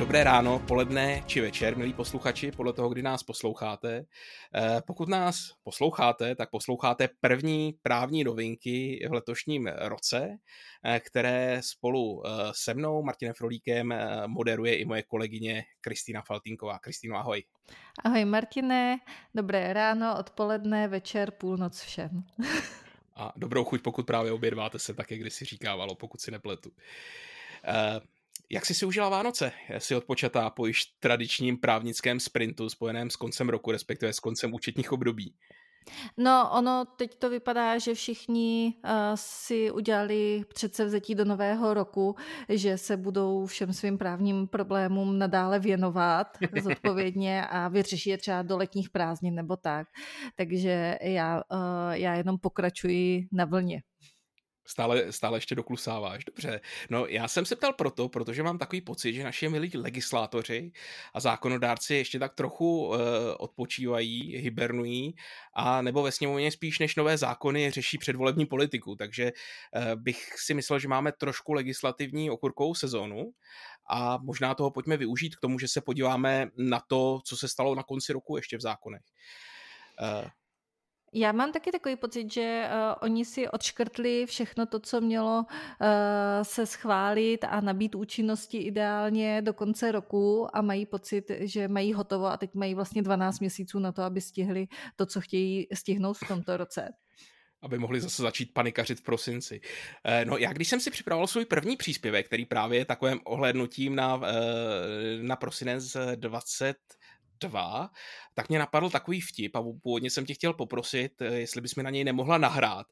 Dobré ráno, poledne či večer, milí posluchači, podle toho, kdy nás posloucháte. Eh, pokud nás posloucháte, tak posloucháte první právní novinky v letošním roce, eh, které spolu eh, se mnou, Martinem Frolíkem, moderuje i moje kolegyně Kristýna Faltinková. Kristýno, ahoj. Ahoj Martine, dobré ráno, odpoledne, večer, půlnoc všem. A dobrou chuť, pokud právě obědváte se tak, jak si říkávalo, pokud si nepletu. Jak jsi si užila Vánoce? Jsi odpočatá po již tradičním právnickém sprintu spojeném s koncem roku, respektive s koncem účetních období? No, ono teď to vypadá, že všichni uh, si udělali předsevzetí do nového roku, že se budou všem svým právním problémům nadále věnovat zodpovědně a vyřeší je třeba do letních prázdnin nebo tak. Takže já, uh, já jenom pokračuji na vlně. Stále, stále ještě doklusáváš, dobře. No já jsem se ptal proto, protože mám takový pocit, že naši milí legislátoři a zákonodárci ještě tak trochu uh, odpočívají, hibernují a nebo ve sněmovně spíš než nové zákony řeší předvolební politiku, takže uh, bych si myslel, že máme trošku legislativní okurkovou sezónu a možná toho pojďme využít k tomu, že se podíváme na to, co se stalo na konci roku ještě v zákonech. Uh, já mám taky takový pocit, že uh, oni si odškrtli všechno to, co mělo uh, se schválit a nabít účinnosti ideálně do konce roku a mají pocit, že mají hotovo a teď mají vlastně 12 měsíců na to, aby stihli to, co chtějí stihnout v tomto roce aby mohli zase začít panikařit v prosinci. Eh, no já když jsem si připravoval svůj první příspěvek, který právě je takovým ohlédnutím na, na prosinec 20 2, tak mě napadl takový vtip a původně jsem tě chtěl poprosit, eh, jestli bys mi na něj nemohla nahrát,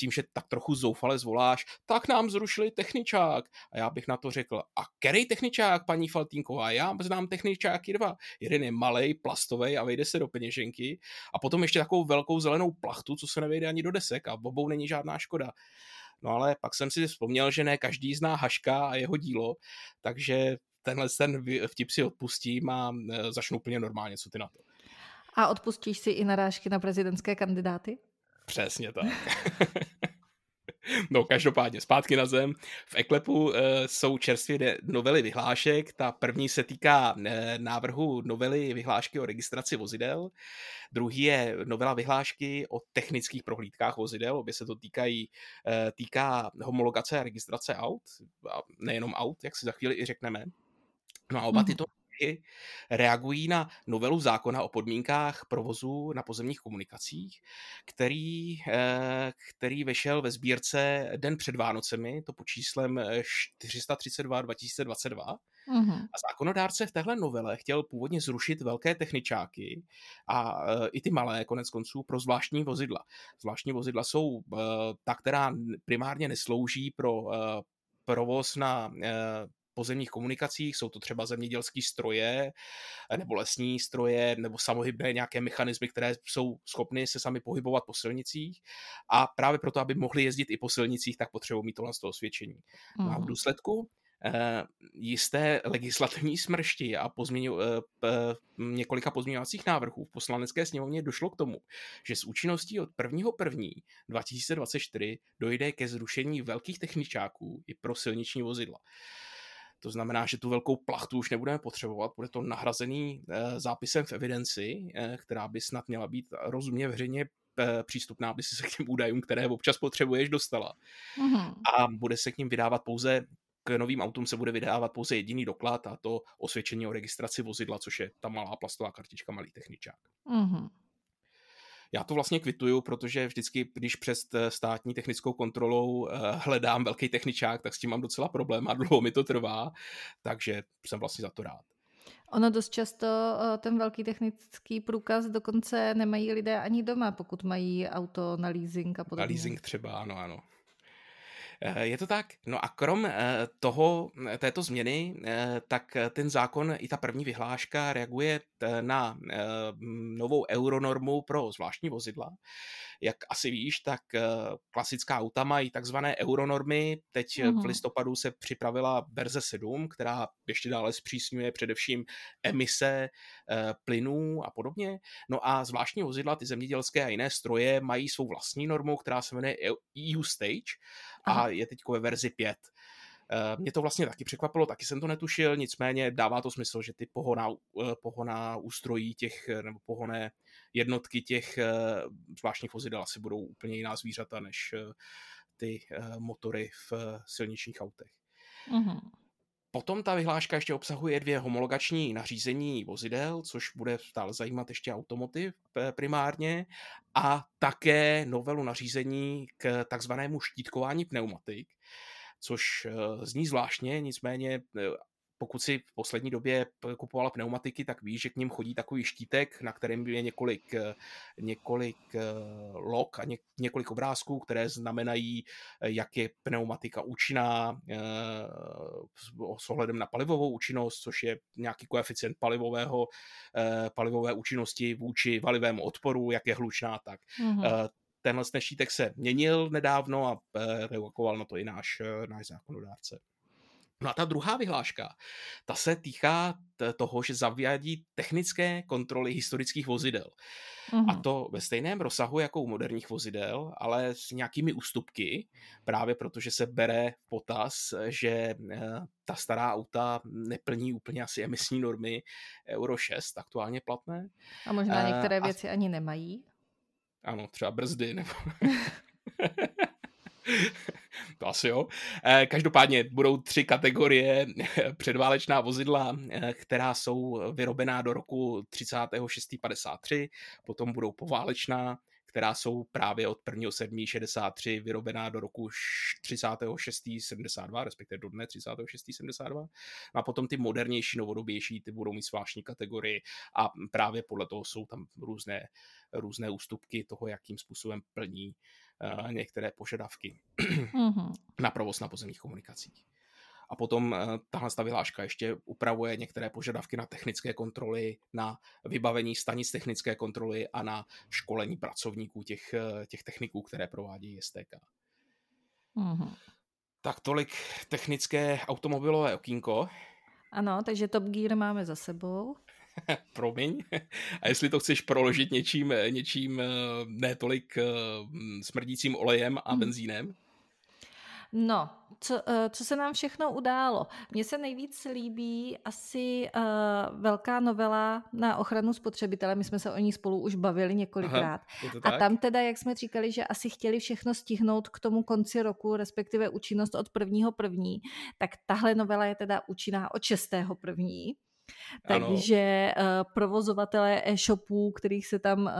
tím, že tak trochu zoufale zvoláš, tak nám zrušili techničák. A já bych na to řekl, a který techničák, paní Faltínková? Já znám techničáky dva. Jeden je malý, plastový a vejde se do peněženky. A potom ještě takovou velkou zelenou plachtu, co se nevejde ani do desek a obou není žádná škoda. No ale pak jsem si vzpomněl, že ne každý zná Haška a jeho dílo, takže tenhle ten vtip si odpustím a e, začnu úplně normálně, co ty na to. A odpustíš si i narážky na prezidentské kandidáty? Přesně tak. No, každopádně, zpátky na zem. V Eklepu e, jsou čerstvě novely vyhlášek. Ta první se týká e, návrhu novely vyhlášky o registraci vozidel. Druhý je novela vyhlášky o technických prohlídkách vozidel. Obě se to týkají, e, týká homologace a registrace aut. A nejenom aut, jak si za chvíli i řekneme. No a oba mhm. tyto návrhy reagují na novelu zákona o podmínkách provozu na pozemních komunikacích, který, eh, který vešel ve sbírce den před Vánocemi, to po číslem 432 2022. Mm-hmm. A zákonodárce v téhle novele chtěl původně zrušit velké techničáky a e, i ty malé, konec konců, pro zvláštní vozidla. Zvláštní vozidla jsou e, ta, která primárně neslouží pro provoz na pozemních komunikacích, jsou to třeba zemědělské stroje, nebo lesní stroje, nebo samohybné nějaké mechanismy, které jsou schopny se sami pohybovat po silnicích a právě proto, aby mohli jezdit i po silnicích, tak potřebují mít tohle z toho osvědčení. No a v mhm. důsledku Uh, jisté legislativní smršti a pozměňu, uh, uh, několika pozměňovacích návrhů v poslanecké sněmovně došlo k tomu, že s účinností od 1.1.2024 2024 dojde ke zrušení velkých techničáků i pro silniční vozidla. To znamená, že tu velkou plachtu už nebudeme potřebovat, bude to nahrazený eh, zápisem v evidenci, eh, která by snad měla být rozumně veřejně eh, přístupná, aby si se k těm údajům, které občas potřebuješ, dostala. Mm-hmm. A bude se k ním vydávat pouze k novým autům se bude vydávat pouze jediný doklad a to osvědčení o registraci vozidla, což je ta malá plastová kartička, malý techničák. Mm-hmm. Já to vlastně kvituju, protože vždycky, když přes státní technickou kontrolou eh, hledám velký techničák, tak s tím mám docela problém a dlouho mi to trvá, takže jsem vlastně za to rád. Ono dost často eh, ten velký technický průkaz dokonce nemají lidé ani doma, pokud mají auto na leasing a podobně. Na leasing třeba, ano, ano. Eh, je to tak. No a krom eh, toho, eh, této změny, tak ten zákon i ta první vyhláška reaguje na novou euronormu pro zvláštní vozidla. Jak asi víš, tak klasická auta mají takzvané euronormy. Teď mm-hmm. v mhm. listopadu se připravila verze 7, která ještě dále zpřísňuje především emise plynů a podobně. No a zvláštní vozidla, ty zemědělské a jiné stroje mají svou vlastní normu, která se jmenuje EU Stage a je teď ve verzi 5. Mě to vlastně taky překvapilo, taky jsem to netušil, nicméně dává to smysl, že ty pohona, pohona ústrojí těch, nebo pohoné jednotky těch zvláštních vozidel asi budou úplně jiná zvířata než ty motory v silničních autech. Mm-hmm. Potom ta vyhláška ještě obsahuje dvě homologační nařízení vozidel, což bude stále zajímat ještě automotiv primárně, a také novelu nařízení k takzvanému štítkování pneumatik, což eh, zní zvláštně, nicméně eh, pokud si v poslední době kupovala pneumatiky, tak víš, že k ním chodí takový štítek, na kterém je několik, eh, několik eh, log a ně, několik obrázků, které znamenají, eh, jak je pneumatika účinná s ohledem na palivovou účinnost, což je nějaký koeficient palivového, palivové účinnosti vůči valivému odporu, jak je hlučná, tak. Mm-hmm tenhle štítek se měnil nedávno a reagoval na to i náš, náš zákonodárce. No a ta druhá vyhláška, ta se týká toho, že zavádí technické kontroly historických vozidel. Mm-hmm. A to ve stejném rozsahu jako u moderních vozidel, ale s nějakými ústupky, právě protože se bere v potaz, že eh, ta stará auta neplní úplně asi emisní normy Euro 6 aktuálně platné. A možná některé věci a... ani nemají. Ano, třeba brzdy nebo... asi jo. Eh, každopádně budou tři kategorie předválečná vozidla, eh, která jsou vyrobená do roku 36.53, potom budou poválečná, která jsou právě od 1.7.63 vyrobená do roku 36.72, respektive do dne 36.72. No a potom ty modernější, novodobější, ty budou mít zvláštní kategorii a právě podle toho jsou tam různé, různé ústupky toho, jakým způsobem plní Eh, některé požadavky mm-hmm. na provoz na pozemních komunikacích. A potom eh, tahle vyhláška ještě upravuje některé požadavky na technické kontroly, na vybavení stanic technické kontroly a na školení pracovníků těch, eh, těch techniků, které provádí STK. Mm-hmm. Tak tolik technické automobilové okýnko. Ano, takže Top Gear máme za sebou. promiň. A jestli to chceš proložit něčím, něčím eh, ne tolik eh, smrdícím olejem a hmm. benzínem? No, co, eh, co se nám všechno událo? Mně se nejvíc líbí asi uh, velká novela na ochranu spotřebitele. My jsme se o ní spolu už bavili několikrát. Aha, a tam teda, jak jsme říkali, že asi chtěli všechno stihnout k tomu konci roku, respektive účinnost od prvního první, tak tahle novela je teda účinná od šestého první. Takže uh, provozovatelé e-shopů, kterých se tam uh,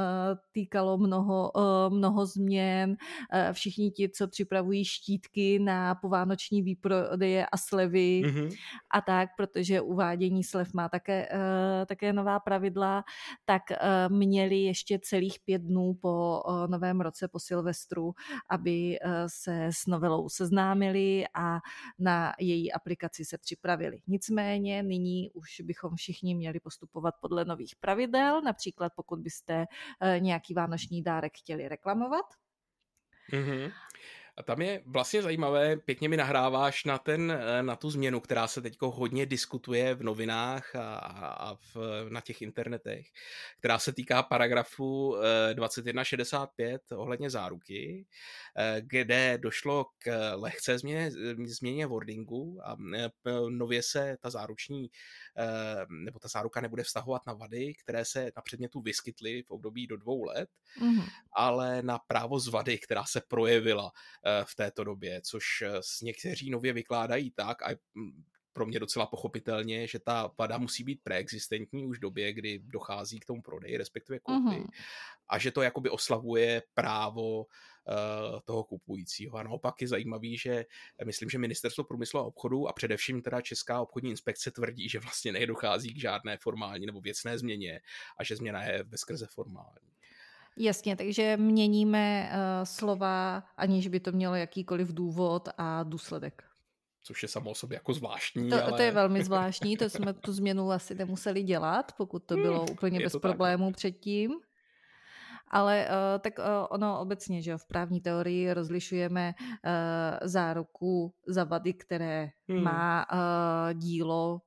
týkalo mnoho, uh, mnoho změn, uh, všichni ti, co připravují štítky na povánoční výprodeje a slevy mm-hmm. a tak, protože uvádění slev má také, uh, také nová pravidla, tak uh, měli ještě celých pět dnů po uh, novém roce, po Silvestru, aby uh, se s novelou seznámili a na její aplikaci se připravili. Nicméně nyní už bychom všichni měli postupovat podle nových pravidel, například pokud byste eh, nějaký vánoční dárek chtěli reklamovat. Mm-hmm. A tam je vlastně zajímavé, pěkně mi nahráváš na, ten, eh, na tu změnu, která se teď hodně diskutuje v novinách a, a v, na těch internetech, která se týká paragrafu 2165 eh, ohledně záruky, eh, kde došlo k lehce změně, změně wordingu a nově se ta záruční nebo ta záruka nebude vztahovat na vady, které se na předmětu vyskytly v období do dvou let, mm-hmm. ale na právo z vady, která se projevila v této době, což eh, někteří nově vykládají tak, a hm, pro mě docela pochopitelně, že ta vada musí být preexistentní už v době, kdy dochází k tomu prodeji, respektive koupy. Mm-hmm. A že to jakoby oslavuje právo uh, toho kupujícího. A naopak je zajímavý, že myslím, že Ministerstvo průmyslu a obchodu a především teda Česká obchodní inspekce tvrdí, že vlastně nedochází k žádné formální nebo věcné změně a že změna je bezkrze formální. Jasně, takže měníme uh, slova, aniž by to mělo jakýkoliv důvod a důsledek. Což je samo o sobě jako zvláštní. To, ale... to je velmi zvláštní, to jsme tu změnu asi nemuseli dělat, pokud to bylo hmm, úplně bez problémů předtím. Ale uh, tak uh, ono obecně, že v právní teorii rozlišujeme uh, záruku za vady, které hmm. má uh, dílo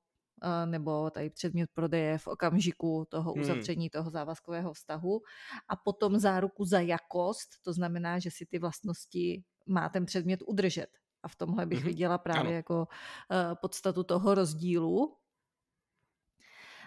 nebo tady předmět prodeje v okamžiku toho hmm. uzavření hmm. toho závazkového vztahu a potom záruku za jakost, to znamená, že si ty vlastnosti má ten předmět udržet. A v tomhle bych mm-hmm. viděla právě ano. jako uh, podstatu toho rozdílu.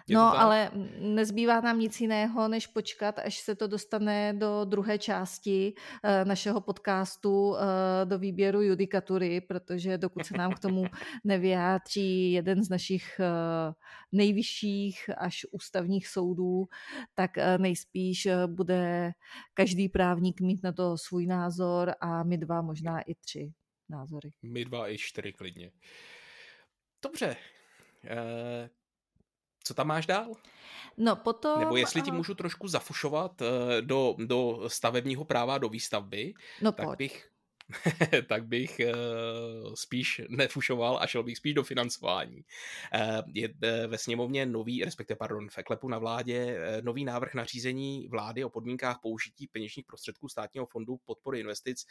Je no, ale nezbývá nám nic jiného, než počkat, až se to dostane do druhé části uh, našeho podcastu uh, do výběru judikatury, protože dokud se nám k tomu nevyjádří jeden z našich uh, nejvyšších až ústavních soudů, tak nejspíš bude každý právník mít na to svůj názor a my dva možná i tři názory. My dva i čtyři klidně. Dobře. Co tam máš dál? No potom... Nebo jestli ti můžu trošku zafušovat eh, do, do stavebního práva, do výstavby, no tak pojď. bych tak bych uh, spíš nefušoval a šel bych spíš do financování. Je ve sněmovně nový, respektive pardon, v Eklepu na vládě nový návrh na řízení vlády o podmínkách použití peněžních prostředků státního fondu podpory investic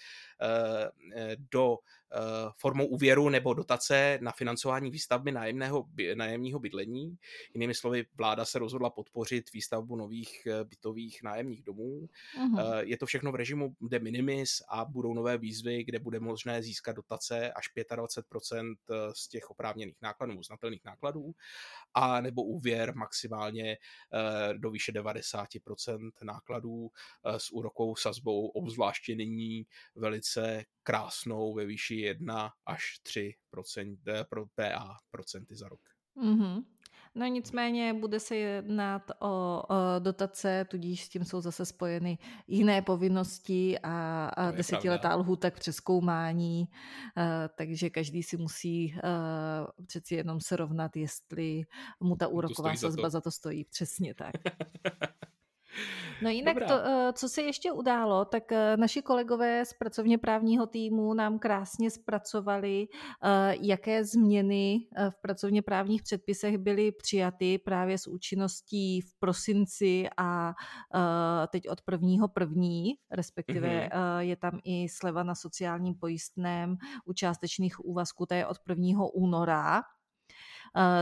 do formou úvěru nebo dotace na financování výstavby nájemného, nájemního bydlení. Jinými slovy, vláda se rozhodla podpořit výstavbu nových bytových nájemních domů. Uh-huh. Uh, je to všechno v režimu de minimis a budou nové výzvy, kde bude možné získat dotace až 25% z těch oprávněných nákladů, uznatelných nákladů, a nebo úvěr maximálně do výše 90% nákladů s úrokovou sazbou, obzvláště nyní velice krásnou ve výši 1 až 3 eh, pro PA procenty za rok. Mm-hmm. No nicméně bude se jednat o, o dotace, tudíž s tím jsou zase spojeny jiné povinnosti a, a desetiletá lhůta k přeskoumání, uh, takže každý si musí uh, přeci jenom se rovnat, jestli mu ta úroková sazba za to. za to stojí. Přesně tak. No jinak to, eh, co se ještě událo, tak eh, naši kolegové z pracovně právního týmu nám krásně zpracovali, eh, jaké změny v pracovně právních předpisech byly přijaty právě s účinností v prosinci a teď od prvního první, respektive mm-hmm. je tam i sleva na sociálním pojistném u částečných úvazků, to je od prvního února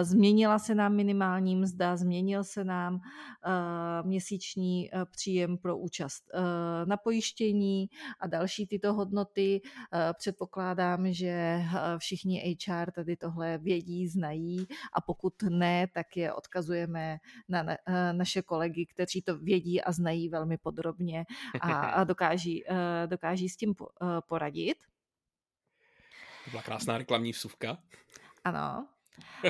změnila se nám minimální mzda, změnil se nám eh, měsíční eh, příjem pro účast na pojištění a další tyto hodnoty. Předpokládám, že všichni HR tady tohle vědí, znají a pokud ne, tak je odkazujeme na naše kolegy, kteří to vědí a znají velmi podrobně a dokáží, dokáží s tím poradit. To byla krásná reklamní vsuvka. Ano.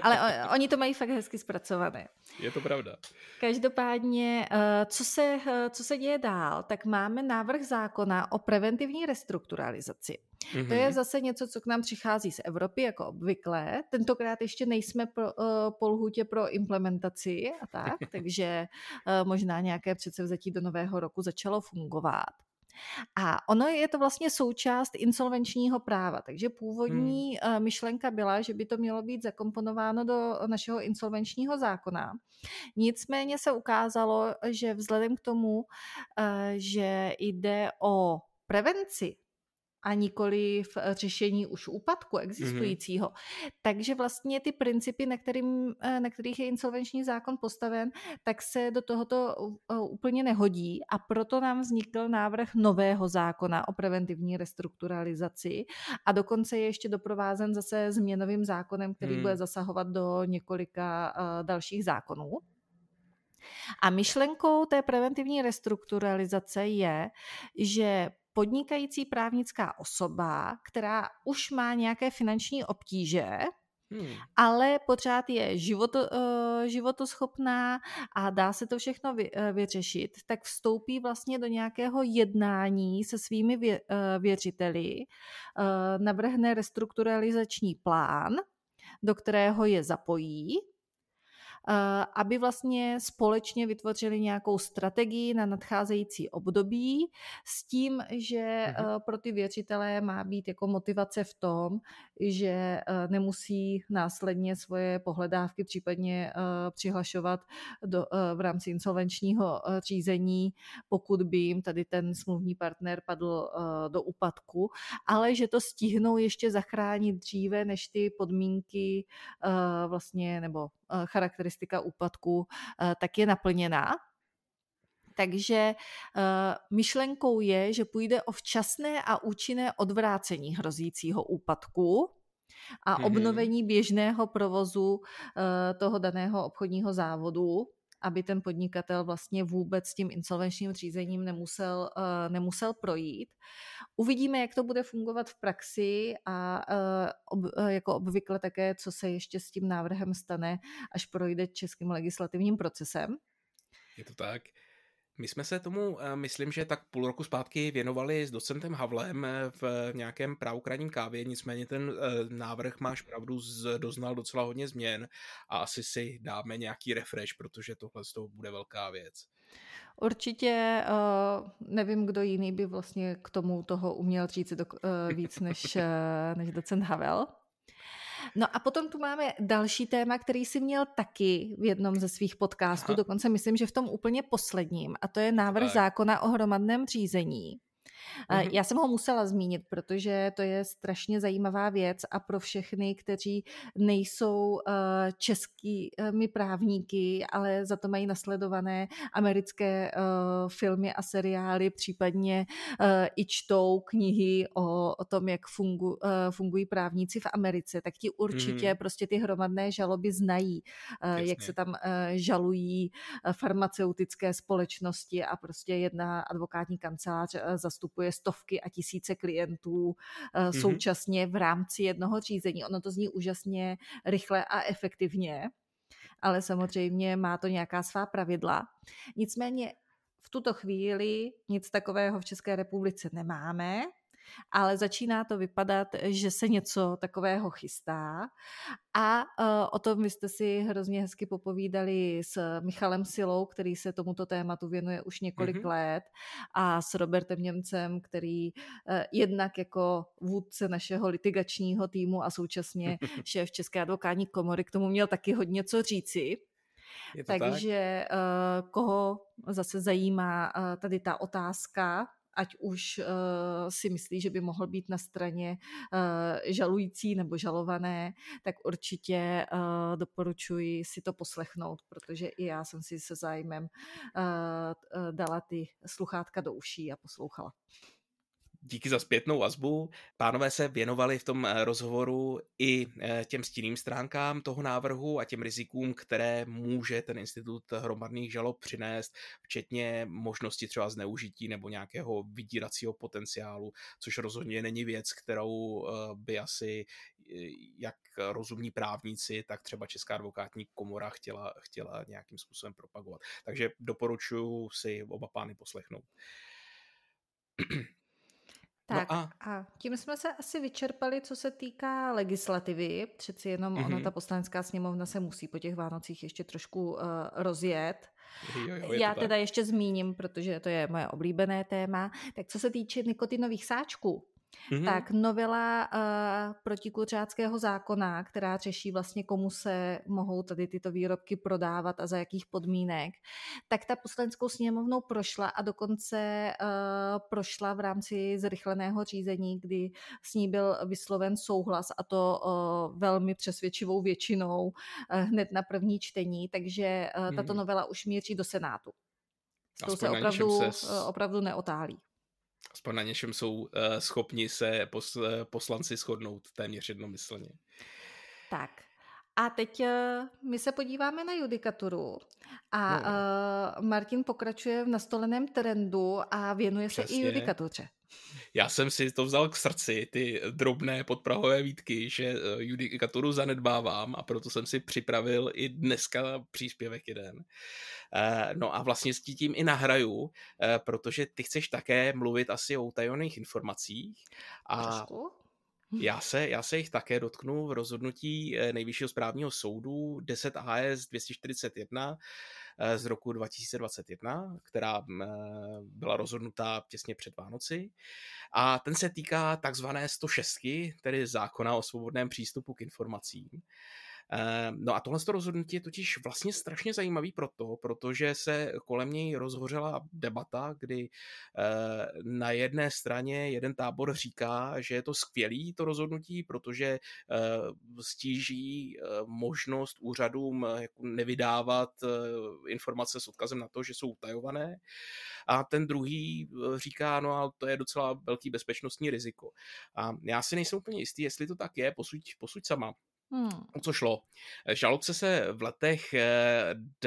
Ale oni to mají fakt hezky zpracované. Je to pravda. Každopádně, eh, co se, eh, co se děje dál, tak máme návrh zákona o preventivní restrukturalizaci. Mm-hmm. To je mhm. zase něco, co k nám přichází z Evropy, jako obvykle. Tentokrát ještě nejsme pro, uh, po lhůtě pro implementaci a tak, takže uh, možná nějaké předsevzetí do nového roku začalo fungovat. A ono je to vlastně součást insolvenčního práva, takže původní hmm. myšlenka byla, že by to mělo být zakomponováno do našeho insolvenčního zákona. Nicméně se ukázalo, že vzhledem k tomu, eh, že jde o prevenci a nikoli v řešení už úpadku mhm. existujícího. Mm-hmm. Takže vlastně ty principy, na, kterým, eh, na kterých je insolvenční zákon postaven, tak se do tohoto eh, úplně nehodí a proto nám vznikl návrh nového zákona o preventivní restrukturalizaci a dokonce je ještě doprovázen zase změnovým zákonem, který mm. bude zasahovat do několika dalších zákonů. A myšlenkou té preventivní restrukturalizace je, že podnikající právnická osoba, která už má nějaké finanční obtíže, Hmm. ale pořád je životo, uh, životoschopná a dá se to všechno vy, uh, vyřešit, tak vstoupí vlastně do nějakého jednání se svými vě, uh, věřiteli, navrhne restrukturalizační plán, do kterého je zapojí Eh, aby vlastně společně vytvořili nějakou strategii na nadcházející období s tím, že mm-hmm. pro ty věřitelé má být jako motivace v tom, že eh, nemusí následně svoje pohledávky případně přihlašovat do, v rámci insolvenčního řízení, pokud by jim tady ten smluvní partner padl do úpadku, ale že to stihnou ještě zachránit dříve, než ty podmínky vlastně nebo charakteristiky charakteristika úpadku, eh, tak je naplněná. Takže uh, myšlenkou je, že půjde o včasné a účinné odvrácení hrozícího úpadku a mm-hmm. obnovení běžného provozu uh, toho daného obchodního závodu, aby ten podnikatel vlastně vůbec s tím insolvenčním řízením nemusel, uh, nemusel projít. Uvidíme, jak to bude fungovat v praxi a uh, ob, uh, jako obvykle také, co se ještě s tím návrhem stane, až projde českým legislativním procesem. Je to tak. My jsme se tomu, eh, myslím, že tak půl roku zpátky věnovali s docentem Havlem eh, v nějakém právokrajním kávě, nicméně ten eh, návrh, máš pravdu, doznal docela hodně změn a asi si dáme nějaký refresh, protože tohle z toho bude velká věc. Určitě nevím, kdo jiný by vlastně k tomu toho uměl říct víc než, než docent Havel. No a potom tu máme další téma, který si měl taky v jednom ze svých podcastů, Aha. dokonce myslím, že v tom úplně posledním, a to je návrh tak. zákona o hromadném řízení. Mm-hmm. Já jsem ho musela zmínit, protože to je strašně zajímavá věc a pro všechny, kteří nejsou eh, českými právníky, ale za to mají nasledované americké eh, filmy a seriály, případně eh, i čtou knihy o, o tom, jak fungu, fungují právníci v Americe, tak ti určitě mm-hmm. prostě ty hromadné žaloby znají, Jasně. jak se tam žalují farmaceutické společnosti a prostě jedna advokátní kancelář zastupuje zastupuje stovky a tisíce klientů mm-hmm. současně v rámci jednoho řízení. Ono to zní úžasně rychle a efektivně, ale samozřejmě má to nějaká svá pravidla. Nicméně v tuto chvíli nic takového v České republice nemáme ale začíná to vypadat, že se něco takového chystá a uh, o tom vy jste si hrozně hezky popovídali s Michalem Silou, který se tomuto tématu věnuje už několik mm-hmm. let a s Robertem Němcem, který uh, jednak jako vůdce našeho litigačního týmu a současně šéf České advokátní komory k tomu měl taky hodně co říci. Takže tak? uh, koho zase zajímá uh, tady ta otázka, ať už uh, si myslí, že by mohl být na straně uh, žalující nebo žalované, tak určitě uh, doporučuji si to poslechnout, protože i já jsem si se zájmem dala ty sluchátka do uší a poslouchala díky za zpětnou vazbu. Pánové se věnovali v tom eh, rozhovoru i eh, těm stinným stránkám toho návrhu a těm rizikům, které může ten institut hromadných žalob přinést, včetně možnosti třeba zneužití nebo nějakého vydíracího potenciálu, což rozhodně není věc, kterou eh, by asi jak rozumní právníci, tak třeba Česká advokátní komora chtěla, chtěla nějakým způsobem propagovat. Takže doporučuji si oba pány poslechnout. Tak no a... a tím jsme se asi vyčerpali, co se týká legislativy. Přeci jenom mm-hmm. ona, ta poslanecká sněmovna se musí po těch Vánocích ještě trošku uh, rozjet. Jo, jo, Já teda tak. ještě zmíním, protože to je moje oblíbené téma. Tak co se týče nikotinových sáčků, mm-hmm. tak novela uh, protikuřáckého zákona, která řeší vlastně, komu se mohou tady tyto výrobky prodávat a za jakých podmínek, tak ta poslaneckou sněmovnou prošla a dokonce uh, prošla v rámci zrychleného řízení, kdy s ní byl vysloven souhlas a to uh, velmi přesvědčivou většinou uh, hned na první čtení, takže uh, tato mm-hmm. novela už míří do Senátu. S tou se opravdu, se... opravdu neotálí aspoň na něčem jsou uh, schopni se pos, uh, poslanci shodnout téměř jednomyslně. Tak. A teď uh, my se podíváme na judikaturu a no. uh, Martin pokračuje v nastoleném trendu a věnuje Přesně. se i judikatuře. Já jsem si to vzal k srdci, ty drobné podprahové výtky, že judikaturu zanedbávám a proto jsem si připravil i dneska příspěvek jeden. Eh, no a vlastně s tím i nahraju, eh, protože ty chceš také mluvit asi o utajených informacích. A Já se, já se jich také dotknu v rozhodnutí eh, Nejvyššího správního soudu 10 AS 241 z roku 2021, která byla rozhodnutá těsně před Vánoci. A ten se týká takzvané 106, tedy zákona o svobodném přístupu k informacím. Eh, no a tohle rozhodnutí je totiž vlastně strašně zajímavý proto, protože se kolem něj rozhořela debata, kdy eh, na jedné straně jeden tábor říká, že je to skvělý to rozhodnutí, protože eh, stíží možnost úřadům jako nevydávat informace s odkazem na to, že jsou utajované. A ten druhý říká, no ale to je docela velký bezpečnostní riziko. A já si nejsem úplně jistý, jestli to tak je, posuď, posuď sama. Hmm. Co šlo? Žalobce se v letech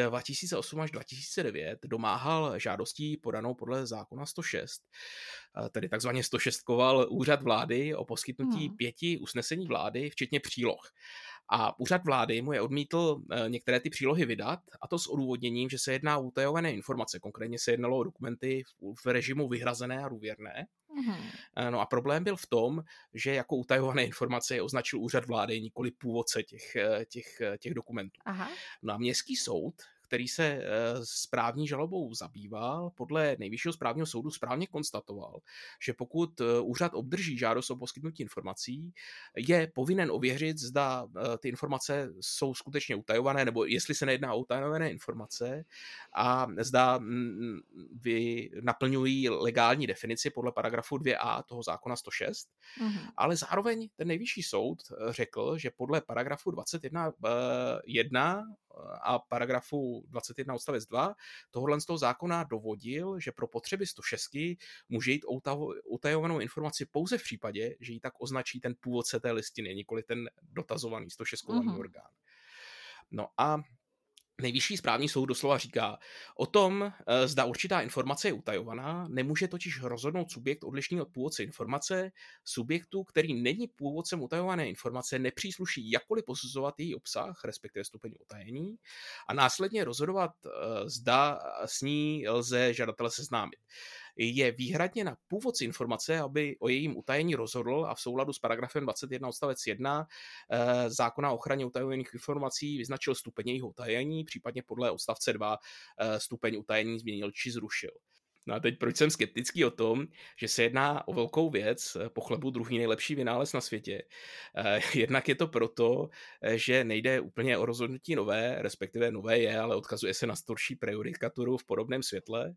2008 eh, až 2009 domáhal žádostí podanou podle zákona 106, eh, tedy takzvaně 106 koval úřad vlády o poskytnutí hmm. pěti usnesení vlády, včetně příloh. A úřad vlády mu je odmítl eh, některé ty přílohy vydat, a to s odůvodněním, že se jedná o utajované informace. Konkrétně se jednalo o dokumenty v režimu vyhrazené a důvěrné. Mm-hmm. No a problém byl v tom, že jako utajované informace je označil úřad vlády, nikoli původce těch, eh, těch, těch dokumentů. Aha. No a městský soud který se eh, správní žalobou zabýval, podle nejvyššího správního soudu správně konstatoval, že pokud eh, úřad obdrží žádost o poskytnutí informací, je povinen ověřit, zda eh, ty informace jsou skutečně utajované, nebo jestli se nejedná o utajované informace a zda mm, vy naplňují legální definici podle paragrafu 2a toho zákona 106, mm-hmm. ale zároveň ten nejvyšší soud řekl, že podle paragrafu 21 a paragrafu 21 odstavec 2 tohohle z toho zákona dovodil, že pro potřeby 106 může jít o utajovanou informaci pouze v případě, že ji tak označí ten původce té listiny, nikoli ten dotazovaný 106 mm-hmm. orgán. No a Nejvyšší správní soud doslova říká, o tom, eh, zda určitá informace je utajovaná, nemůže totiž rozhodnout subjekt odlišný od původce informace. Subjektu, který není původcem utajované informace, nepřísluší jakkoliv posuzovat její obsah, respektive stupeň utajení, a následně rozhodovat, eh, zda s ní lze žadatele seznámit je výhradně na původci informace, aby o jejím utajení rozhodl a v souladu s paragrafem 21 odstavec 1 eh, zákona o ochraně utajených informací vyznačil stupeň jejího utajení, případně podle odstavce 2 eh, stupeň utajení změnil či zrušil. No a teď proč jsem skeptický o tom, že se jedná o velkou věc, po chlebu druhý nejlepší vynález na světě. Eh, jednak je to proto, že nejde úplně o rozhodnutí nové, respektive nové je, ale odkazuje se na starší prejudikaturu v podobném světle.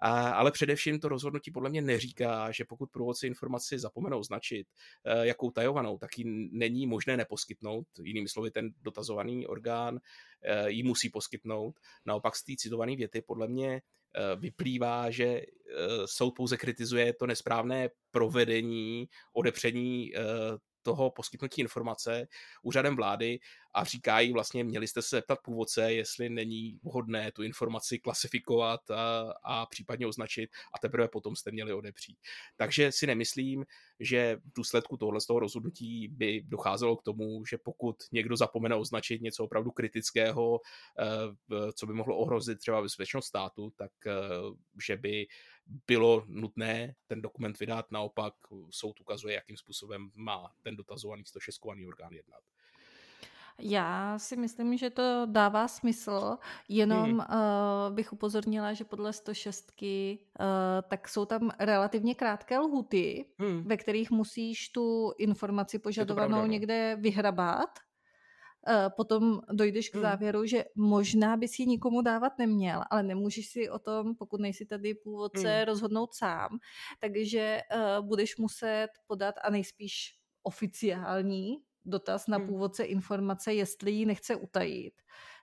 A, ale především to rozhodnutí podle mě neříká, že pokud průvodci informaci zapomenou označit e, jakou tajovanou, tak ji není možné neposkytnout. Jinými slovy, ten dotazovaný orgán e, ji musí poskytnout. Naopak z té citované věty podle mě vyplývá, že soud pouze kritizuje to nesprávné provedení, odepření toho poskytnutí informace úřadem vlády a říkají vlastně, měli jste se zeptat původce, jestli není vhodné tu informaci klasifikovat a, a případně označit a teprve potom jste měli odepřít. Takže si nemyslím, že v důsledku tohle z toho rozhodnutí by docházelo k tomu, že pokud někdo zapomene označit něco opravdu kritického, eh, co by mohlo ohrozit třeba bezpečnost státu, tak eh, že by bylo nutné ten dokument vydat, naopak soud ukazuje, jakým způsobem má ten dotazovaný 106 orgán jednat. Já si myslím, že to dává smysl, jenom hmm. uh, bych upozornila, že podle 106 uh, eh, tak jsou tam relativně krátké lhuty, hmm. ve kterých musíš tu informaci požadovanou pravda, no. někde vyhrabat. Uh, potom dojdeš k hmm. závěru, že možná bys ji nikomu dávat neměl, ale nemůžeš si o tom, pokud nejsi tady původce, hmm. rozhodnout sám. Takže uh, budeš muset podat a nejspíš oficiální dotaz na hmm. původce informace, jestli ji nechce utajit.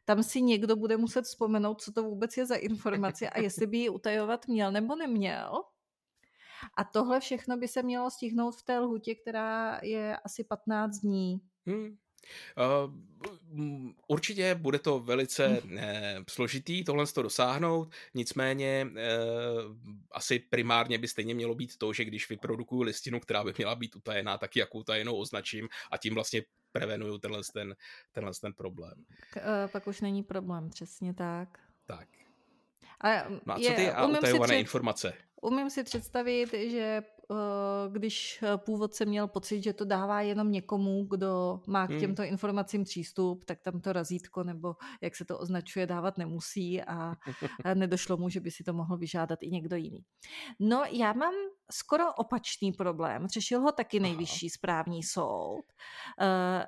Tam si někdo bude muset vzpomenout, co to vůbec je za informace a jestli by ji utajovat měl nebo neměl. A tohle všechno by se mělo stihnout v té lhutě, která je asi 15 dní. Hmm. Uh, určitě bude to velice eh, složitý tohle to dosáhnout, nicméně eh, asi primárně by stejně mělo být to, že když vyprodukuju listinu, která by měla být utajená, tak jakou utajenou označím a tím vlastně prevenuju tenhle ten, tenhle ten problém. K, uh, pak už není problém, přesně tak. Tak. A, no a co ty a utajované si informace? Umím si představit, že když původce měl pocit, že to dává jenom někomu, kdo má k hmm. těmto informacím přístup, tak tam to razítko nebo jak se to označuje dávat nemusí a nedošlo mu, že by si to mohl vyžádat i někdo jiný. No já mám skoro opačný problém. Řešil ho taky nejvyšší správní soud.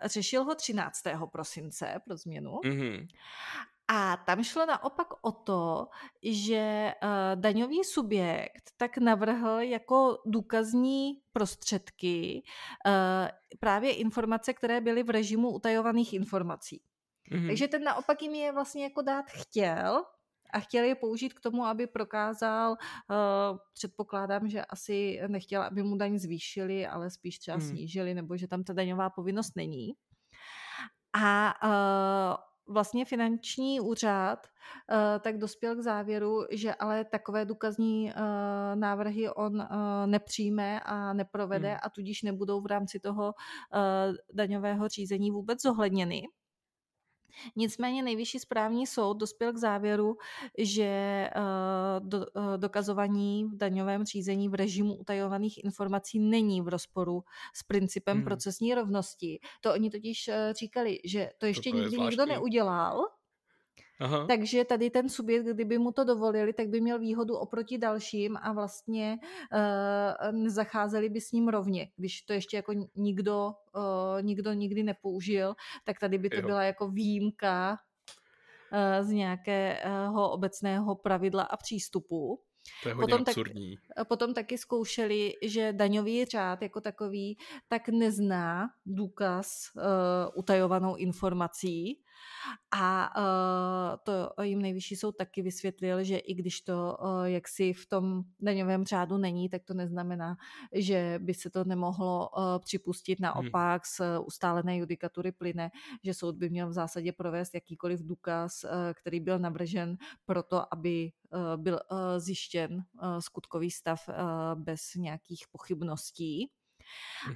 Řešil ho 13. prosince pro změnu. Mm-hmm. A tam šlo naopak o to, že uh, daňový subjekt tak navrhl jako důkazní prostředky uh, právě informace, které byly v režimu utajovaných informací. Mm-hmm. Takže ten naopak jim je vlastně jako dát chtěl, a chtěl je použít k tomu, aby prokázal, uh, předpokládám, že asi nechtěl, aby mu daň zvýšili, ale spíš třeba hmm. snížili, nebo že tam ta daňová povinnost není. A uh, vlastně finanční úřad uh, tak dospěl k závěru, že ale takové důkazní uh, návrhy on uh, nepřijme a neprovede hmm. a tudíž nebudou v rámci toho daňového řízení vůbec zohledněny. Nicméně nejvyšší správní soud dospěl k závěru, že eh, do, eh, dokazování v daňovém řízení v režimu utajovaných informací není v rozporu s principem hmm. procesní rovnosti. To oni totiž eh, říkali, že to ještě to nikdy nikdo neudělal Aha. Takže tady ten subjekt, kdyby mu to dovolili, tak by měl výhodu oproti dalším a vlastně uh, nezacházeli by s ním rovně. Když to ještě jako nikdo, uh, nikdo nikdy nepoužil, tak tady by to jo. byla jako výjimka uh, z nějakého obecného pravidla a přístupu. To je hodně potom absurdní. Tak, potom taky zkoušeli, že daňový řád jako takový tak nezná důkaz uh, utajovanou informací a uh, to jim nejvyšší soud taky vysvětlil, že i když to uh, jaksi v tom daňovém řádu není, tak to neznamená, že by se to nemohlo uh, připustit. Hmm. Naopak hmm. z ustálené judikatury plyne, že soud by měl v zásadě provést jakýkoliv důkaz, uh, který byl navržen proto, aby byl zjištěn skutkový stav bez nějakých pochybností.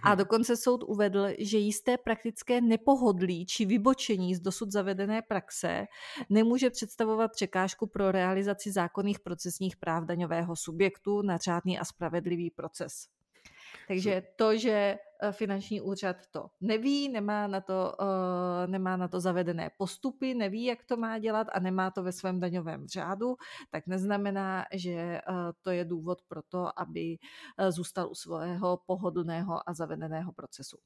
A mhm. dokonce soud uvedl, že jisté praktické nepohodlí či vybočení z dosud zavedené praxe nemůže představovat překážku pro realizaci zákonných procesních práv daňového subjektu na řádný a spravedlivý proces. Takže to, že eh, finanční úřad to neví, nemá na to, uh, nemá na to zavedené postupy, neví, jak to má dělat a nemá to ve svém daňovém řádu, tak neznamená, že uh, to je důvod pro to, aby zůstal u svého pohodlného a zavedeného procesu.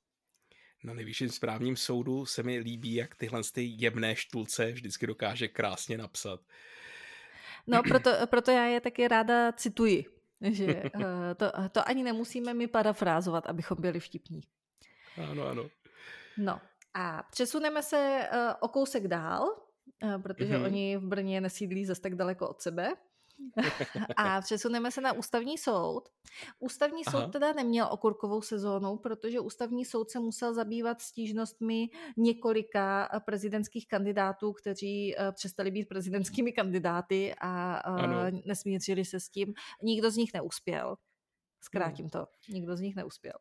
Na nejvyšším správním soudu se mi líbí, jak tyhle ty jemné štulce vždycky dokáže krásně napsat. No, proto, proto já je taky ráda cituji, že eh, to, to ani nemusíme mi parafrázovat, abychom byli vtipní. Ano, ano. No a přesuneme se uh, o kousek dál, protože mm-hmm. oni v Brně nesídlí zase tak daleko od sebe. a přesuneme se na ústavní soud. Ústavní Aha. soud teda neměl okurkovou sezónu, protože ústavní soud se musel zabývat stížnostmi několika eh, prezidentských kandidátů, kteří uh, přestali být prezidentskými kandidáty a uh, nesmířili se s tím. Nikdo z nich neuspěl. Zkrátím hmm. to. Nikdo z nich neuspěl.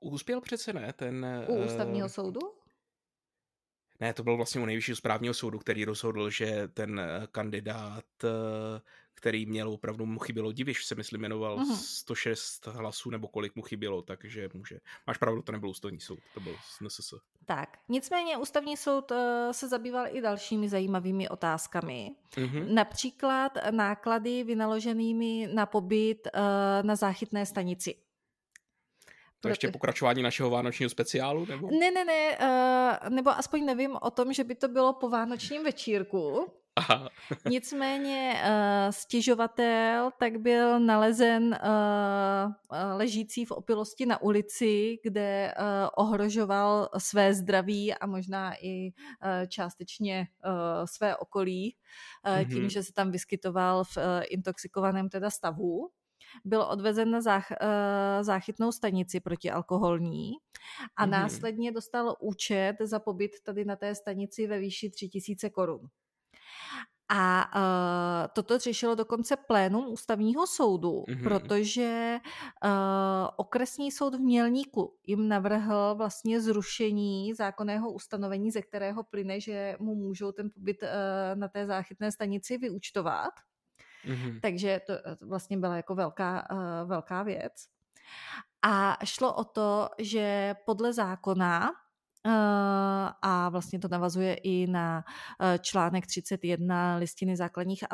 Úspěl přece ne, ten... U ústavního soudu? Ne, to byl vlastně u nejvyššího správního soudu, který rozhodl, že ten kandidát který měl opravdu, mu chybělo Diviš, se myslím jmenoval, uh-huh. 106 hlasů nebo kolik mu chybělo, takže může. Máš pravdu, to nebyl ústavní soud, to byl NSS. Tak, nicméně ústavní soud uh, se zabýval i dalšími zajímavými otázkami. Uh-huh. Například náklady vynaloženými na pobyt uh, na záchytné stanici. To ještě pokračování našeho vánočního speciálu? Nebo? Ne, ne, ne, uh, nebo aspoň nevím o tom, že by to bylo po vánočním večírku. Aha. Nicméně uh, stěžovatel tak byl nalezen uh, ležící v opilosti na ulici, kde ohrožoval své zdraví a možná i částečně své okolí mm-hmm. tím, že se tam vyskytoval v intoxikovaném teda stavu byl odvezen na zách, záchytnou stanici protialkoholní a mm-hmm. následně dostal účet za pobyt tady na té stanici ve výši 3000 korun. A uh, toto řešilo dokonce plénum ústavního soudu, mm-hmm. protože uh, okresní soud v Mělníku jim navrhl vlastně zrušení zákonného ustanovení, ze kterého plyne, že mu můžou ten pobyt uh, na té záchytné stanici vyúčtovat. Mm-hmm. Takže to, to vlastně byla jako velká, uh, velká věc. A šlo o to, že podle zákona a vlastně to navazuje i na článek 31 listiny základních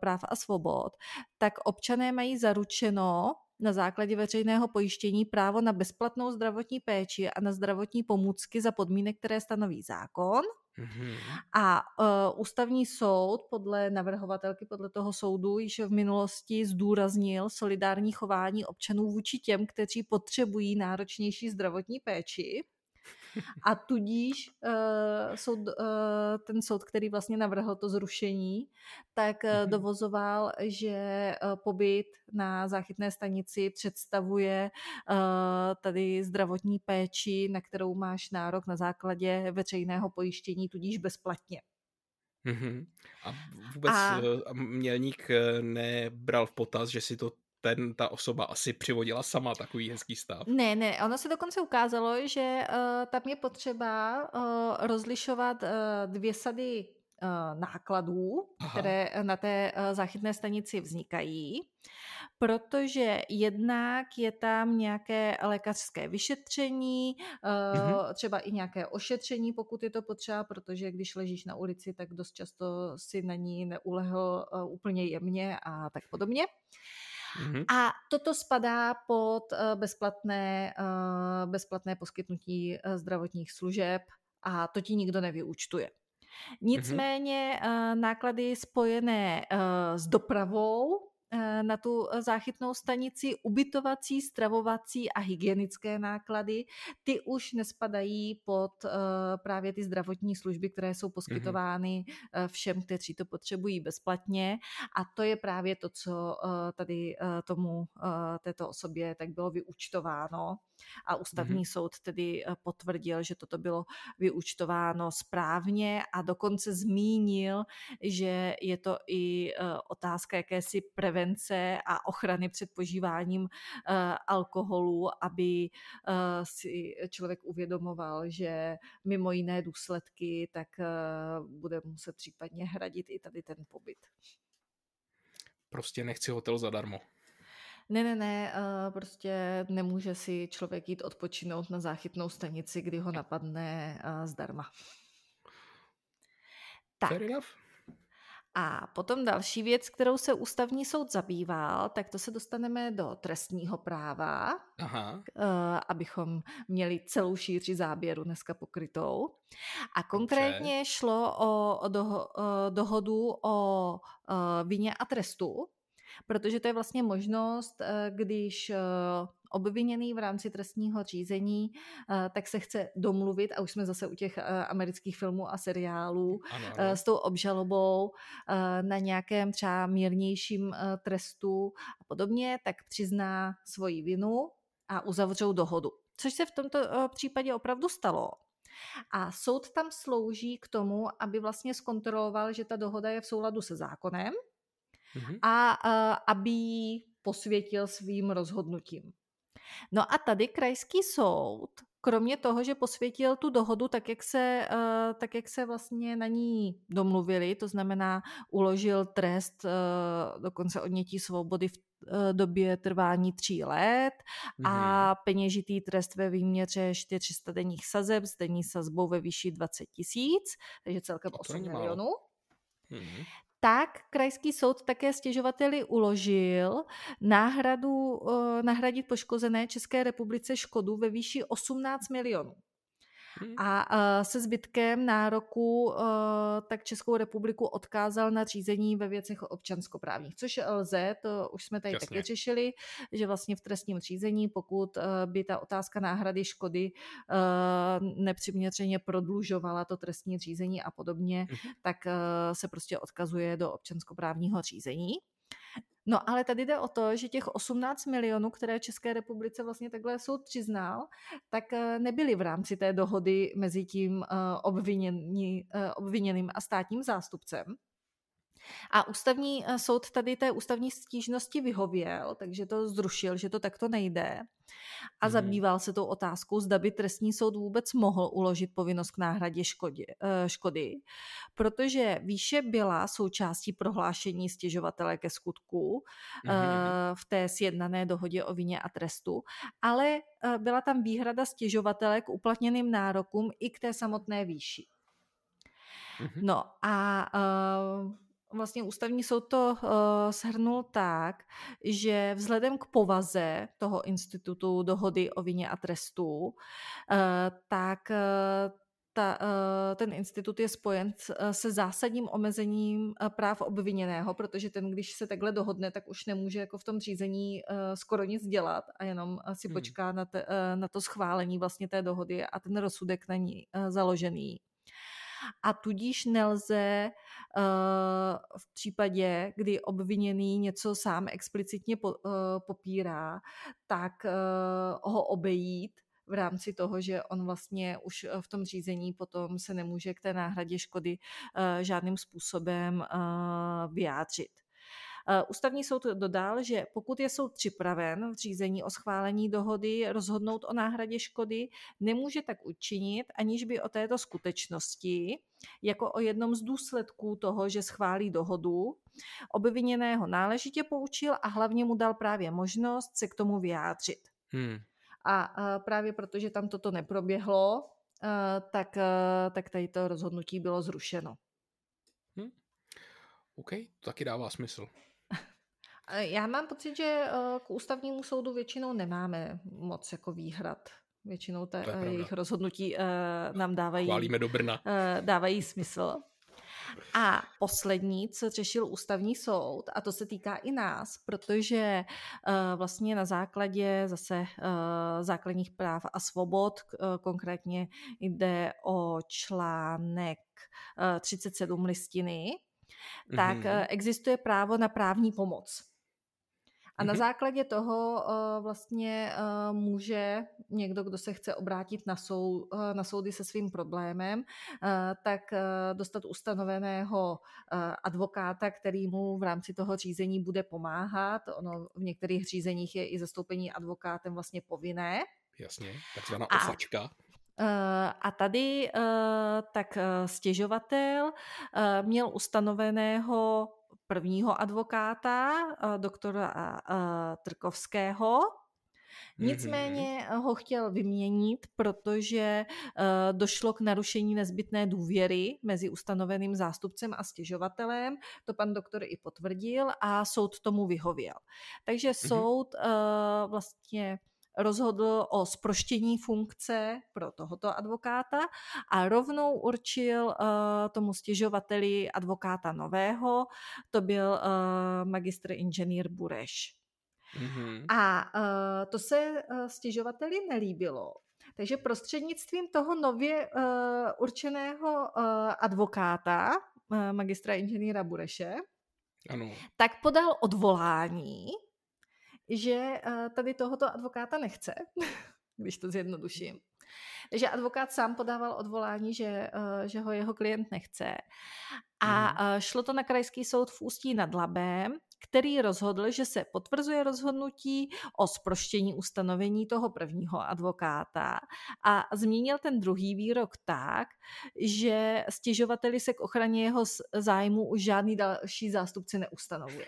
práv a svobod, tak občané mají zaručeno na základě veřejného pojištění právo na bezplatnou zdravotní péči a na zdravotní pomůcky za podmínek, které stanoví zákon. Mm-hmm. A uh, ústavní soud podle navrhovatelky, podle toho soudu, již v minulosti zdůraznil solidární chování občanů vůči těm, kteří potřebují náročnější zdravotní péči. A tudíž uh, soud, uh, ten soud, který vlastně navrhl to zrušení, tak uh, dovozoval, že uh, pobyt na záchytné stanici představuje uh, tady zdravotní péči, na kterou máš nárok na základě veřejného pojištění, tudíž bezplatně. Mm-hmm. A vůbec a... mělník nebral v potaz, že si to ten, ta osoba asi přivodila sama takový hezký stav. Ne, ne, ono se dokonce ukázalo, že uh, tam je potřeba uh, rozlišovat uh, dvě sady uh, nákladů, Aha. které na té uh, záchytné stanici vznikají, protože jednak je tam nějaké lékařské vyšetření, uh, třeba i nějaké ošetření, pokud je to potřeba, protože když ležíš na ulici, tak dost často si na ní neulehl uh, úplně jemně a tak podobně. Mm-hmm. A toto spadá pod eh, bezplatné, eh, bezplatné poskytnutí eh, zdravotních služeb a to ti nikdo nevyúčtuje. Mm-hmm. Nicméně náklady spojené s dopravou na tu eh, záchytnou stanici, ubytovací, stravovací a hygienické náklady, ty už nespadají pod eh, právě ty zdravotní služby, které jsou mhm. poskytovány všem, kteří to potřebují bezplatně a to je právě to, co tady tomu této osobě tak bylo vyúčtováno a ústavní mm-hmm. soud tedy potvrdil, že toto bylo vyúčtováno správně a dokonce zmínil, že je to i otázka jakési prevence prevence a ochrany před požíváním uh, alkoholu, aby uh, si člověk uvědomoval, že mimo jiné důsledky, tak uh, bude muset případně hradit i tady ten pobyt. Prostě nechci hotel zadarmo. Ne, ne, ne, prostě nemůže si člověk jít odpočinout na záchytnou stanici, kdy ho napadne zdarma. Tak. Fair enough. A potom další věc, kterou se ústavní soud zabýval, tak to se dostaneme do trestního práva, Aha. Eh, abychom měli celou šíři záběru dneska pokrytou. A konkrétně Dobře. šlo o, o, doho, o eh, dohodu o, o eh, vině a trestu, protože to je vlastně možnost, když obviněný v rámci trestního řízení, eh, tak se chce domluvit, a už jsme zase u těch eh, amerických filmů a seriálů, ano, ano. Eh, s tou obžalobou na nějakém třeba mírnějším trestu a podobně, tak přizná svoji vinu a uzavřou dohodu. Což se v tomto případě opravdu stalo. A soud tam slouží k tomu, aby vlastně zkontroloval, že ta dohoda je v souladu se zákonem mm-hmm. a, a aby ji posvětil svým rozhodnutím. No a tady krajský soud, kromě toho, že posvětil tu dohodu tak, jak se, uh, tak, jak se vlastně na ní domluvili, to znamená uložil trest uh, dokonce odnětí svobody v uh, době trvání tří let a mhm. peněžitý trest ve výměře 400 denních sazeb s denní sazbou ve výši 20 tisíc, takže celkem 8 milionů. Mm-hmm tak krajský soud také stěžovateli uložil náhradu, eh, nahradit poškozené České republice škodu ve výši 18 milionů. A uh, se zbytkem nároku uh, tak Českou republiku odkázal na řízení ve věcech občanskoprávních, což lze, to už jsme tady Jasně. taky řešili, že vlastně v trestním řízení, pokud uh, by ta otázka náhrady škody nepřiměřeně prodlužovala to trestní řízení a podobně, hmm. tak se prostě odkazuje do občanskoprávního řízení. No ale tady jde o to, že těch 18 milionů, které České republice vlastně takhle soud přiznal, tak eh, nebyly v rámci té dohody mezi tím eh, obviněný, eh, obviněným a státním zástupcem. A ústavní eh, soud tady té ústavní stížnosti vyhověl, takže to zrušil, že to takto nejde. A mm. zabýval se tou otázkou, zda by trestní soud vůbec mohl uložit povinnost k náhradě škody, eh, škody protože výše byla součástí prohlášení stěžovatele ke skutku mm. v té sjednané dohodě o vině a trestu, ale byla tam výhrada stěžovatele k uplatněným nárokům i k té samotné výši. Mm-hmm. No a uh, vlastně ústavní soud to uh, shrnul tak, že vzhledem k povaze toho institutu dohody o vině a trestu, uh, tak uh, ta, ten institut je spojen se zásadním omezením práv obviněného, protože ten, když se takhle dohodne, tak už nemůže jako v tom řízení skoro nic dělat a jenom si hmm. počká na, te, na to schválení vlastně té dohody a ten rozsudek na ní založený a tudíž nelze uh, v případě, kdy obviněný něco sám explicitně uh, popírá, tak uh, ho obejít v rámci toho, že on vlastně už v tom řízení potom se nemůže k té náhradě škody žádným způsobem vyjádřit. Eh, ústavní soud dodal, že pokud je soud připraven v řízení o schválení dohody rozhodnout o náhradě škody, nemůže tak učinit, aniž by o této skutečnosti, jako o jednom z důsledků toho, že schválí dohodu, obviněného náležitě poučil a hlavně mu dal právě možnost se k tomu vyjádřit. Hmm. A eh, právě protože tam toto neproběhlo, eh, tak, tak tady to rozhodnutí bylo zrušeno. Hmm. OK, to taky dává smysl. Já mám pocit, že eh, k ústavnímu soudu většinou nemáme moc jako výhrad. Většinou ta, jejich rozhodnutí nám dávají, Chválíme do Brna. Dávají smysl. A poslední, co řešil ústavní soud, a to se týká i nás, protože uh, vlastně na základě zase uh, základních práv a svobod, uh, konkrétně jde o článek uh, 37 listiny, tak mm-hmm. existuje právo na právní pomoc. A na mhm. základě toho uh, vlastně uh, může někdo, kdo se chce obrátit na, sou, uh, na soudy se svým problémem, uh, tak uh, dostat ustanoveného uh, advokáta, který mu v rámci toho řízení bude pomáhat. Ono v některých řízeních je i zastoupení advokátem vlastně povinné. Jasně, takzvaná a, osačka. A tady tak stěžovatel měl ustanoveného prvního advokáta, eh, doktora eh, eh, Trkovského, Nicméně ho chtěl vyměnit, protože došlo k narušení nezbytné důvěry mezi ustanoveným zástupcem a stěžovatelem. To pan doktor i potvrdil a soud tomu vyhověl. Takže mm-hmm. soud vlastně rozhodl o sproštění funkce pro tohoto advokáta a rovnou určil uh, tomu stěžovateli advokáta nového, to byl uh, magistr inženýr Bureš. Mm-hmm. A uh, to se uh, stěžovateli nelíbilo. Takže prostřednictvím toho nově uh, určeného uh, advokáta, uh, magistra inženýra Bureše, ano. tak podal odvolání že eh, tady tohoto advokáta nechce, když to zjednoduším. Takže advokát sám podával odvolání, že, eh, že ho jeho klient nechce. A hmm. eh, šlo to na krajský soud v Ústí nad Labem, který rozhodl, že se potvrzuje rozhodnutí o sproštění ustanovení toho prvního advokáta a změnil ten druhý výrok tak, že stěžovateli se k ochraně jeho zájmu už žádný další zástupce neustanovuje.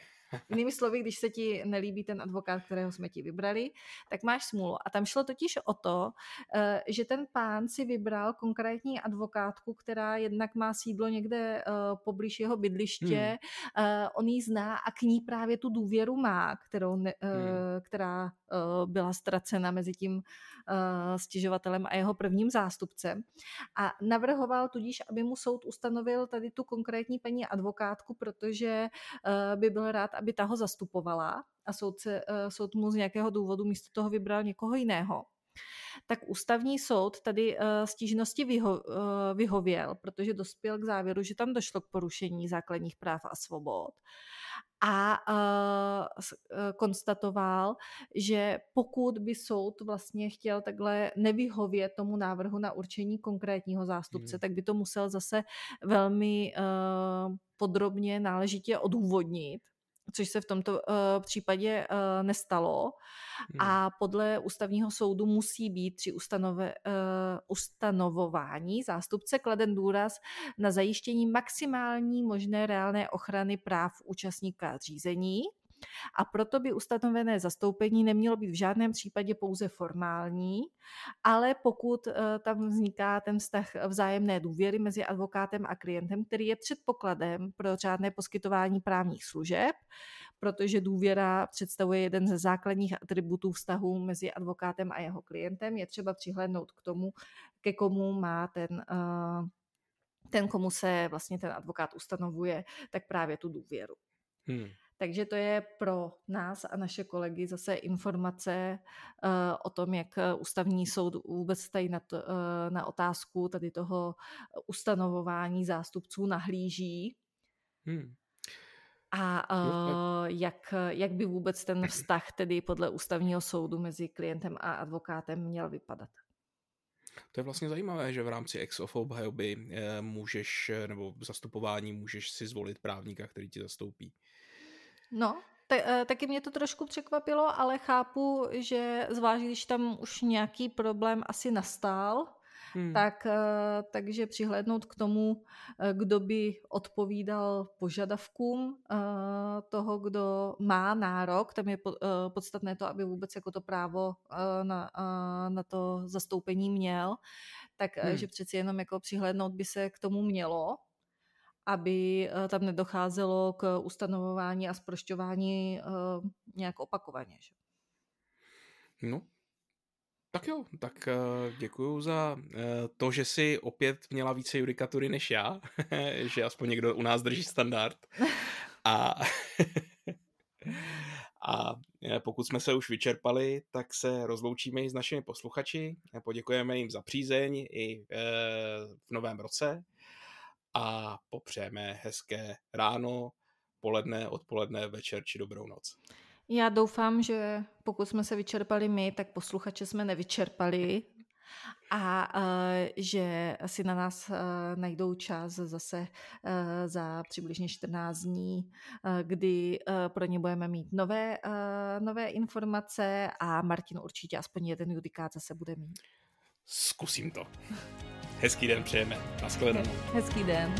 Jinými slovy, když se ti nelíbí ten advokát, kterého jsme ti vybrali, tak máš smůlu. A tam šlo totiž o to, eh, že ten pán si vybral konkrétní advokátku, která jednak má sídlo někde eh, poblíž jeho bydliště, hmm. on ji zná a k ní právě tu důvěru má, kterou ne, hmm. která byla ztracena mezi tím stěžovatelem a jeho prvním zástupcem. A navrhoval tudíž, aby mu soud ustanovil tady tu konkrétní paní advokátku, protože by byl rád, aby ta ho zastupovala a soudce, soud mu z nějakého důvodu místo toho vybral někoho jiného. tak ústavní soud tady uh, stížnosti vyho, uh, vyhověl, protože dospěl k závěru, že tam došlo k porušení základních práv a svobod a uh, konstatoval, že pokud by soud vlastně chtěl takhle nevyhovět tomu návrhu na určení konkrétního zástupce, hmm. tak by to musel zase velmi uh, podrobně, náležitě odůvodnit což se v tomto uh, případě uh, nestalo. Hmm. A podle ústavního soudu musí být při ustanove, uh, ustanovování zástupce kladen důraz na zajištění maximální možné reálné ochrany práv účastníka řízení a proto by ustanovené zastoupení nemělo být v žádném případě pouze formální, ale pokud eh, tam vzniká ten vztah vzájemné důvěry mezi advokátem a klientem, který je předpokladem pro řádné poskytování právních služeb, protože důvěra představuje jeden ze základních atributů vztahu mezi advokátem a jeho klientem, je třeba přihlédnout k tomu, ke komu má ten uh, ten, komu se vlastně ten advokát ustanovuje, tak právě tu důvěru. Hmm. Takže to je pro nás a naše kolegy zase informace uh, o tom, jak ústavní soud vůbec tady na, to, uh, na otázku tady toho ustanovování zástupců nahlíží. Hmm. A uh, jak, jak by vůbec ten vztah tedy podle ústavního soudu mezi klientem a advokátem měl vypadat. To je vlastně zajímavé, že v rámci ex ofo obhajoby můžeš, nebo zastupování můžeš si zvolit právníka, který ti zastoupí. No, te, taky mě to trošku překvapilo, ale chápu, že zvlášť, když tam už nějaký problém asi nastal, hmm. tak, takže přihlédnout k tomu, kdo by odpovídal požadavkům toho, kdo má nárok, tam je podstatné to, aby vůbec jako to právo na, na to zastoupení měl, tak hmm. že přeci jenom jako přihlédnout by se k tomu mělo, aby eh, tam nedocházelo k ustanovování a zprošťování uh, nějak opakovaně. Že? No, tak jo, tak uh, děkuju za to, že si opět měla více judikatury než já, že aspoň někdo u nás drží standard. A, a pokud jsme se už vyčerpali, tak se rozloučíme i s našimi posluchači. Poděkujeme jim za přízeň i v novém roce a popřejeme hezké ráno, poledne, odpoledne, večer či dobrou noc. Já doufám, že pokud jsme se vyčerpali my, tak posluchače jsme nevyčerpali a uh, že si na nás uh, najdou čas zase uh, za přibližně 14 dní, kdy pro ně budeme mít nové, nové informace a Martin určitě aspoň jeden judikát zase bude mít. Zkusím to. Hezký den přejeme. Naschledanou. Hezký den.